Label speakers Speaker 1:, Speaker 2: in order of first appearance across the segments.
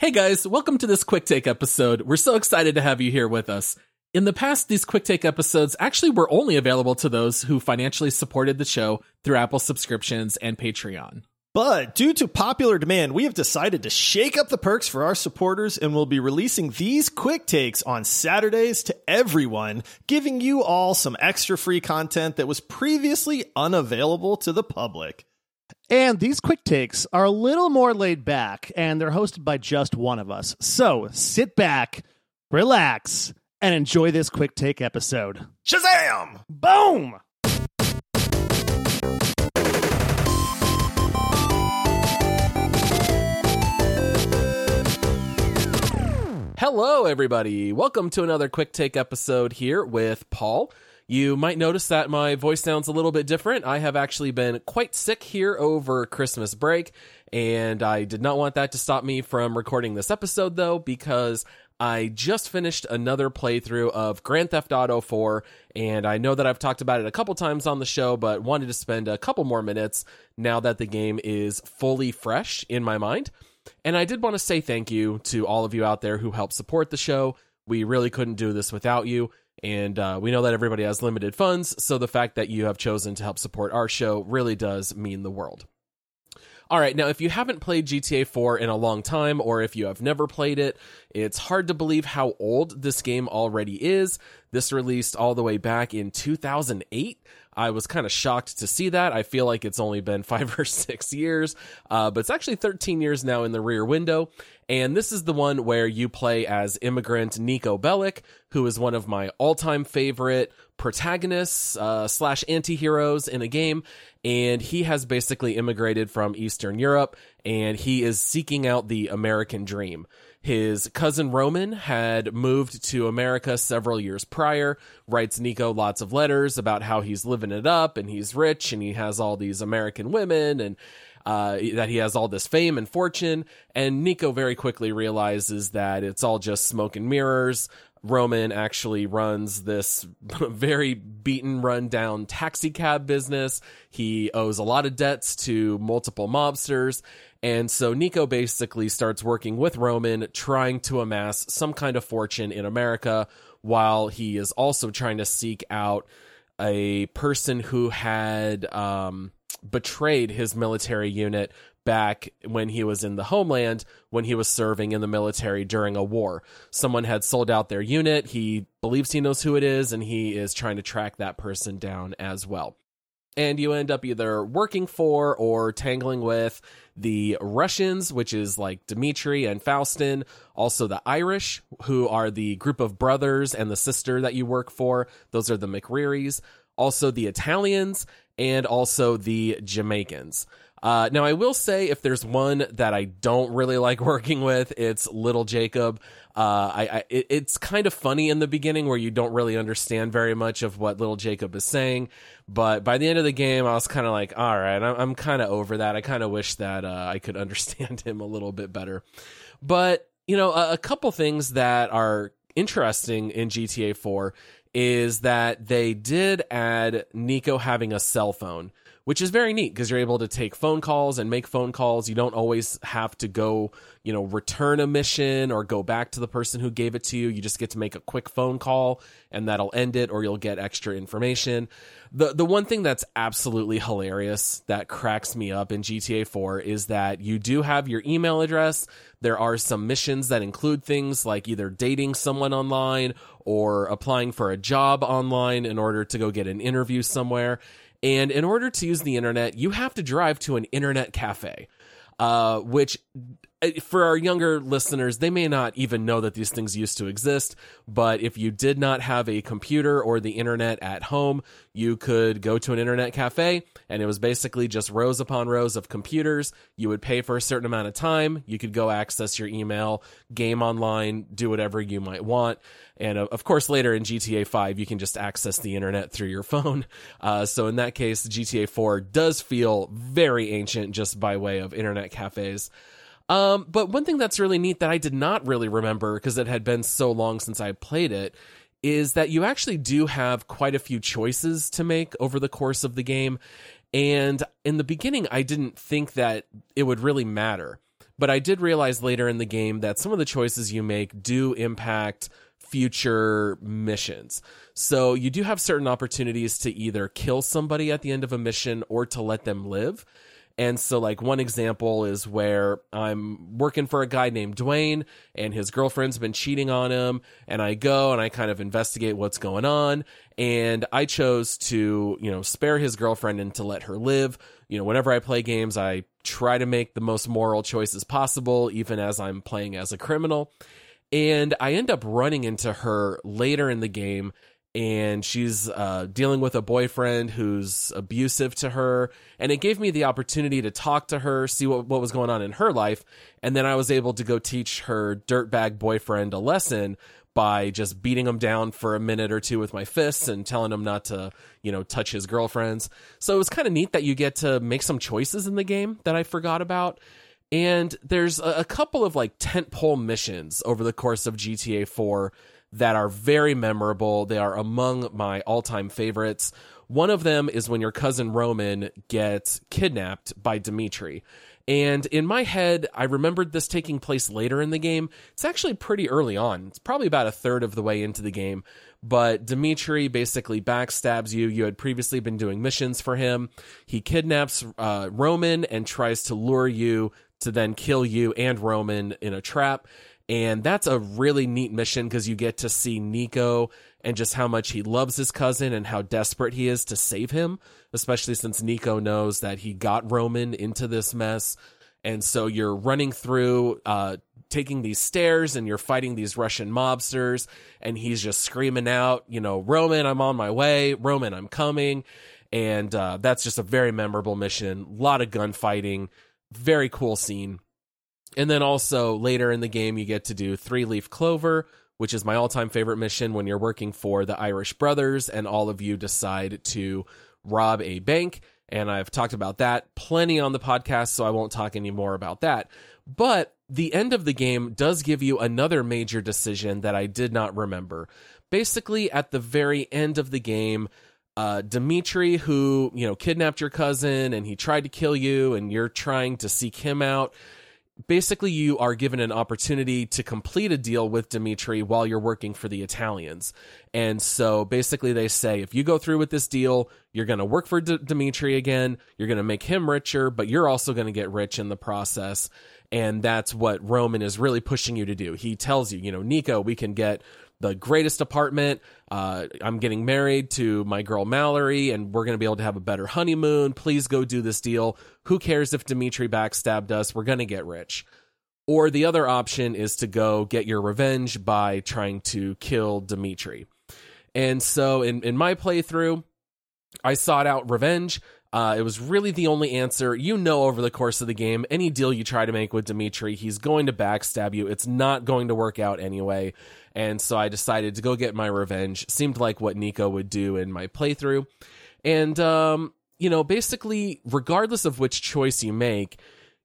Speaker 1: Hey guys, welcome to this quick take episode. We're so excited to have you here with us. In the past, these quick take episodes actually were only available to those who financially supported the show through Apple subscriptions and Patreon.
Speaker 2: But due to popular demand, we have decided to shake up the perks for our supporters and we'll be releasing these quick takes on Saturdays to everyone, giving you all some extra free content that was previously unavailable to the public.
Speaker 3: And these quick takes are a little more laid back, and they're hosted by just one of us. So sit back, relax, and enjoy this quick take episode.
Speaker 2: Shazam!
Speaker 3: Boom!
Speaker 1: Hello, everybody. Welcome to another quick take episode here with Paul. You might notice that my voice sounds a little bit different. I have actually been quite sick here over Christmas break, and I did not want that to stop me from recording this episode, though, because I just finished another playthrough of Grand Theft Auto 4, and I know that I've talked about it a couple times on the show, but wanted to spend a couple more minutes now that the game is fully fresh in my mind. And I did want to say thank you to all of you out there who help support the show. We really couldn't do this without you. And uh, we know that everybody has limited funds, so the fact that you have chosen to help support our show really does mean the world. All right, now if you haven't played GTA 4 in a long time, or if you have never played it, it's hard to believe how old this game already is. This released all the way back in 2008. I was kind of shocked to see that. I feel like it's only been five or six years, uh, but it's actually 13 years now in the rear window. And this is the one where you play as immigrant Niko Bellic, who is one of my all time favorite protagonists uh, slash anti heroes in a game. And he has basically immigrated from Eastern Europe and he is seeking out the American dream. His cousin Roman had moved to America several years prior, writes Niko lots of letters about how he's living it up and he's rich and he has all these American women and uh, that he has all this fame and fortune. And Niko very quickly realizes that it's all just smoke and mirrors. Roman actually runs this very beaten, run down taxi cab business. He owes a lot of debts to multiple mobsters. And so Niko basically starts working with Roman, trying to amass some kind of fortune in America, while he is also trying to seek out a person who had um, betrayed his military unit back when he was in the homeland when he was serving in the military during a war. Someone had sold out their unit. He believes he knows who it is, and he is trying to track that person down as well. And you end up either working for or tangling with the Russians, which is like Dimitri and Faustin, also the Irish, who are the group of brothers and the sister that you work for. Those are the McRearys. Also the Italians and also the Jamaicans. Uh, now, I will say if there's one that I don't really like working with, it's Little Jacob. Uh, I, I it's kind of funny in the beginning where you don't really understand very much of what Little Jacob is saying, but by the end of the game, I was kind of like, all right, I'm, I'm kind of over that. I kind of wish that uh, I could understand him a little bit better. But you know, a, a couple things that are interesting in GTA 4 is that they did add Niko having a cell phone which is very neat because you're able to take phone calls and make phone calls. You don't always have to go, you know, return a mission or go back to the person who gave it to you. You just get to make a quick phone call and that'll end it or you'll get extra information. The the one thing that's absolutely hilarious that cracks me up in GTA 4 is that you do have your email address. There are some missions that include things like either dating someone online or applying for a job online in order to go get an interview somewhere. And in order to use the internet, you have to drive to an internet cafe, uh, which for our younger listeners, they may not even know that these things used to exist. But if you did not have a computer or the internet at home, you could go to an internet cafe and it was basically just rows upon rows of computers. You would pay for a certain amount of time. You could go access your email, game online, do whatever you might want. And uh, of course, later in GTA 5, you can just access the internet through your phone. Uh, so in that case, GTA 4 does feel very ancient just by way of internet cafes. Um, but one thing that's really neat that I did not really remember because it had been so long since I played it is that you actually do have quite a few choices to make over the course of the game. And in the beginning, I didn't think that it would really matter. But I did realize later in the game that some of the choices you make do impact future missions. So you do have certain opportunities to either kill somebody at the end of a mission or to let them live. And so, like, one example is where I'm working for a guy named Dwayne, and his girlfriend's been cheating on him. And I go and I kind of investigate what's going on. And I chose to, you know, spare his girlfriend and to let her live. You know, whenever I play games, I try to make the most moral choices possible, even as I'm playing as a criminal. And I end up running into her later in the game and she's uh, dealing with a boyfriend who's abusive to her. And it gave me the opportunity to talk to her, see what, what was going on in her life. And then I was able to go teach her dirtbag boyfriend a lesson by just beating him down for a minute or two with my fists and telling him not to, you know, touch his girlfriends. So it was kind of neat that you get to make some choices in the game that I forgot about. And there's a, a couple of like tentpole missions over the course of GTA 4 that are very memorable. They are among my all time favorites. One of them is when your cousin Roman gets kidnapped by Dimitri. And in my head, I remembered this taking place later in the game. It's actually pretty early on. It's probably about a third of the way into the game. But Dimitri basically backstabs you. You had previously been doing missions for him. He kidnaps uh, Roman and tries to lure you to then kill you and Roman in a trap. And that's a really neat mission because you get to see Niko and just how much he loves his cousin and how desperate he is to save him, especially since Niko knows that he got Roman into this mess. And so you're running through, uh, taking these stairs and you're fighting these Russian mobsters. And he's just screaming out, you know, Roman, I'm on my way. Roman, I'm coming. And uh, that's just a very memorable mission. A lot of gunfighting. Very cool scene. And then also later in the game, you get to do Three Leaf Clover, which is my all time favorite mission when you're working for the Irish Brothers and all of you decide to rob a bank. And I've talked about that plenty on the podcast, so I won't talk any more about that. But the end of the game does give you another major decision that I did not remember. Basically, at the very end of the game, uh, Dimitri, who, you know, kidnapped your cousin and he tried to kill you, and you're trying to seek him out basically you are given an opportunity to complete a deal with Dimitri while you're working for the Italians. And so basically they say if you go through with this deal, you're going to work for D- Dimitri again, you're going to make him richer, but you're also going to get rich in the process. And that's what Roman is really pushing you to do. He tells you, you know, Niko, we can get the greatest apartment. Uh, I'm getting married to my girl Mallory, and we're going to be able to have a better honeymoon. Please go do this deal. Who cares if Dimitri backstabbed us? We're going to get rich. Or the other option is to go get your revenge by trying to kill Dimitri. And so in, in my playthrough, I sought out revenge. Uh, it was really the only answer. You know, over the course of the game, any deal you try to make with Dimitri, he's going to backstab you. It's not going to work out anyway. And so I decided to go get my revenge. Seemed like what Niko would do in my playthrough. And, um, you know, basically, regardless of which choice you make,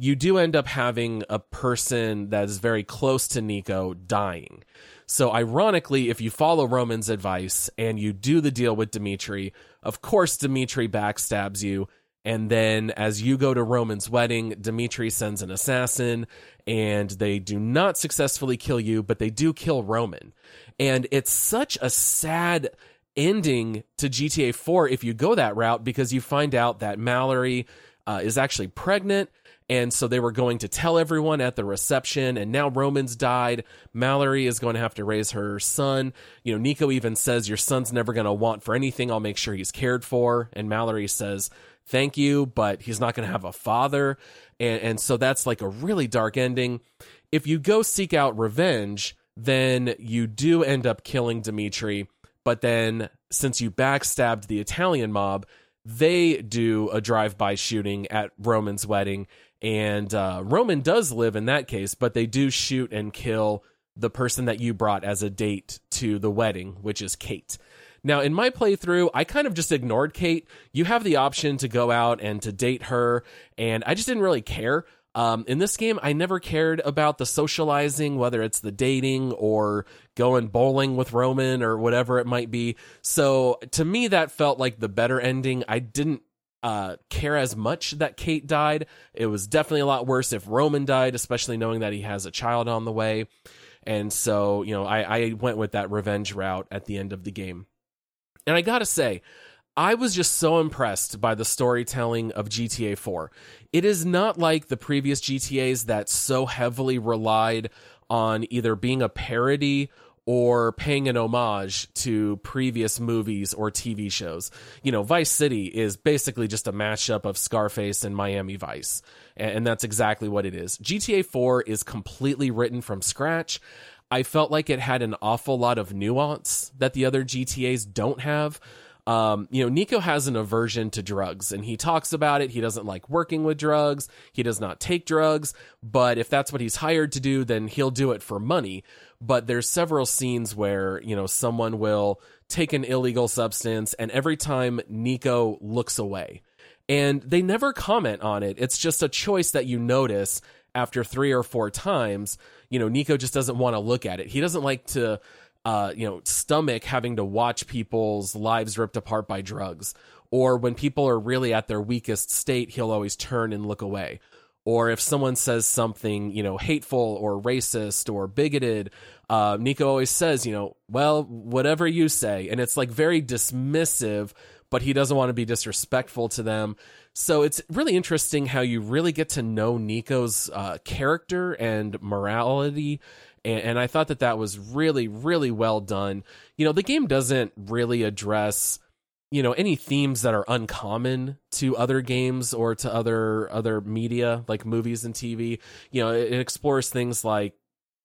Speaker 1: you do end up having a person that is very close to Niko dying. So, ironically, if you follow Roman's advice and you do the deal with Dimitri, of course, Dimitri backstabs you. And then, as you go to Roman's wedding, Dimitri sends an assassin, and they do not successfully kill you, but they do kill Roman. And it's such a sad ending to GTA 4 if you go that route because you find out that Mallory uh, is actually pregnant. And so they were going to tell everyone at the reception, and now Roman's died. Mallory is going to have to raise her son. You know, Niko even says, Your son's never going to want for anything. I'll make sure he's cared for. And Mallory says, thank you, but he's not going to have a father. And, and so that's like a really dark ending. If you go seek out revenge, then you do end up killing Dimitri. But then, since you backstabbed the Italian mob, they do a drive by shooting at Roman's wedding. And uh, Roman does live in that case, but they do shoot and kill the person that you brought as a date to the wedding, which is Kate. Now, in my playthrough, I kind of just ignored Kate. You have the option to go out and to date her, and I just didn't really care. Um, in this game, I never cared about the socializing, whether it's the dating or going bowling with Roman or whatever it might be. So to me, that felt like the better ending. I didn't uh, care as much that Kate died. It was definitely a lot worse if Roman died, especially knowing that he has a child on the way. And so, you know, I, I went with that revenge route at the end of the game. And I gotta say, I was just so impressed by the storytelling of GTA 4. It is not like the previous GTAs that so heavily relied on either being a parody or paying an homage to previous movies or TV shows. You know, Vice City is basically just a mashup of Scarface and Miami Vice. And that's exactly what it is. GTA 4 is completely written from scratch. I felt like it had an awful lot of nuance that the other GTAs don't have. Um, you know, Niko has an aversion to drugs and he talks about it. He doesn't like working with drugs. He does not take drugs, but if that's what he's hired to do, then he'll do it for money. But there's several scenes where, you know, someone will take an illegal substance and every time Niko looks away and they never comment on it. It's just a choice that you notice after three or four times. You know, Niko just doesn't want to look at it. He doesn't like to uh, you know, stomach having to watch people's lives ripped apart by drugs. Or when people are really at their weakest state, he'll always turn and look away. Or if someone says something, you know, hateful or racist or bigoted, uh, Niko always says, you know, well, whatever you say. And it's like very dismissive, but he doesn't want to be disrespectful to them. So it's really interesting how you really get to know Niko's uh, character and morality and, and I thought that that was really, really well done. You know, the game doesn't really address you know any themes that are uncommon to other games or to other other media like movies and TV. You know, it, it explores things like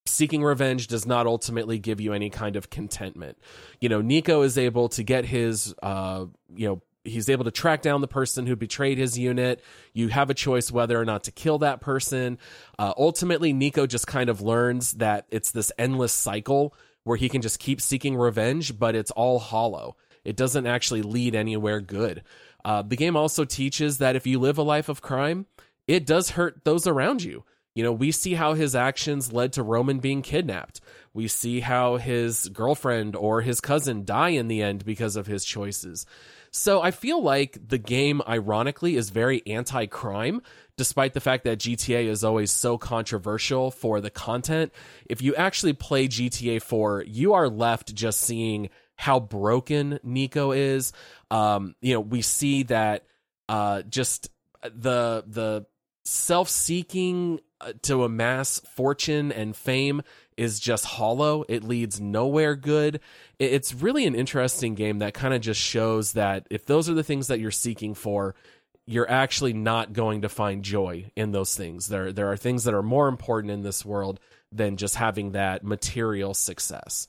Speaker 1: seeking revenge does not ultimately give you any kind of contentment. You know, Niko is able to get his uh you know he's able to track down the person who betrayed his unit. You have a choice whether or not to kill that person. Uh, ultimately, Niko just kind of learns that it's this endless cycle where he can just keep seeking revenge, but it's all hollow. It doesn't actually lead anywhere good. Uh, the game also teaches that if you live a life of crime, it does hurt those around you. You know, we see how his actions led to Roman being kidnapped. We see how his girlfriend or his cousin die in the end because of his choices. So I feel like the game, ironically, is very anti crime, despite the fact that GTA is always so controversial for the content. If you actually play GTA 4, you are left just seeing how broken Niko is. Um, you know, we see that uh, just the the self seeking uh, to amass fortune and fame is just hollow. It leads nowhere good. It's really an interesting game that kind of just shows that if those are the things that you're seeking for, you're actually not going to find joy in those things. There there are things that are more important in this world than just having that material success.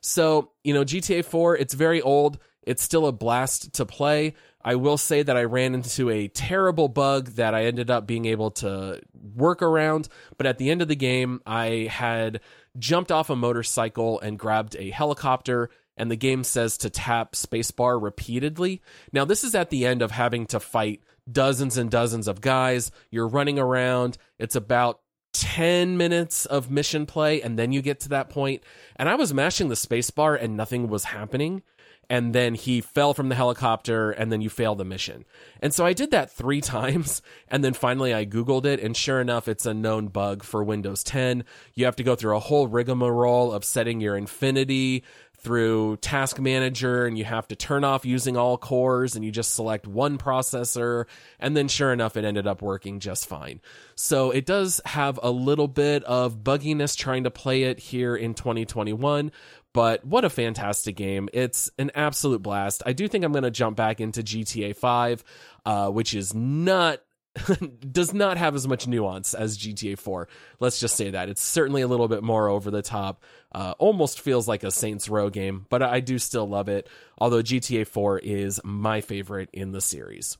Speaker 1: So, you know, GTA 4, it's very old. It's still a blast to play. I will say that I ran into a terrible bug that I ended up being able to work around, but at the end of the game, I had jumped off a motorcycle and grabbed a helicopter and the game says to tap spacebar repeatedly. Now, this is at the end of having to fight dozens and dozens of guys. You're running around. It's about 10 minutes of mission play, and then you get to that point. And I was mashing the spacebar and nothing was happening and then he fell from the helicopter and then you fail the mission. And so I did that three times and then finally I Googled it and sure enough, it's a known bug for Windows 10. You have to go through a whole rigmarole of setting your affinity through task manager and you have to turn off using all cores and you just select one processor and then sure enough it ended up working just fine so it does have a little bit of bugginess trying to play it here in 2021 but what a fantastic game. It's an absolute blast. I do think I'm going to jump back into GTA 5, uh, which is not does not have as much nuance as GTA 4. Let's just say that. It's certainly a little bit more over the top. Uh, almost feels like a Saints Row game, but I do still love it. Although GTA 4 is my favorite in the series.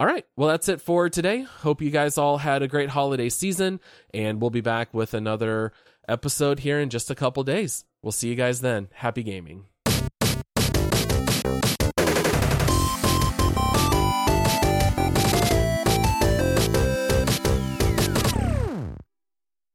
Speaker 1: All right. Well, that's it for today. Hope you guys all had a great holiday season, and we'll be back with another episode here in just a couple days. We'll see you guys then. Happy gaming.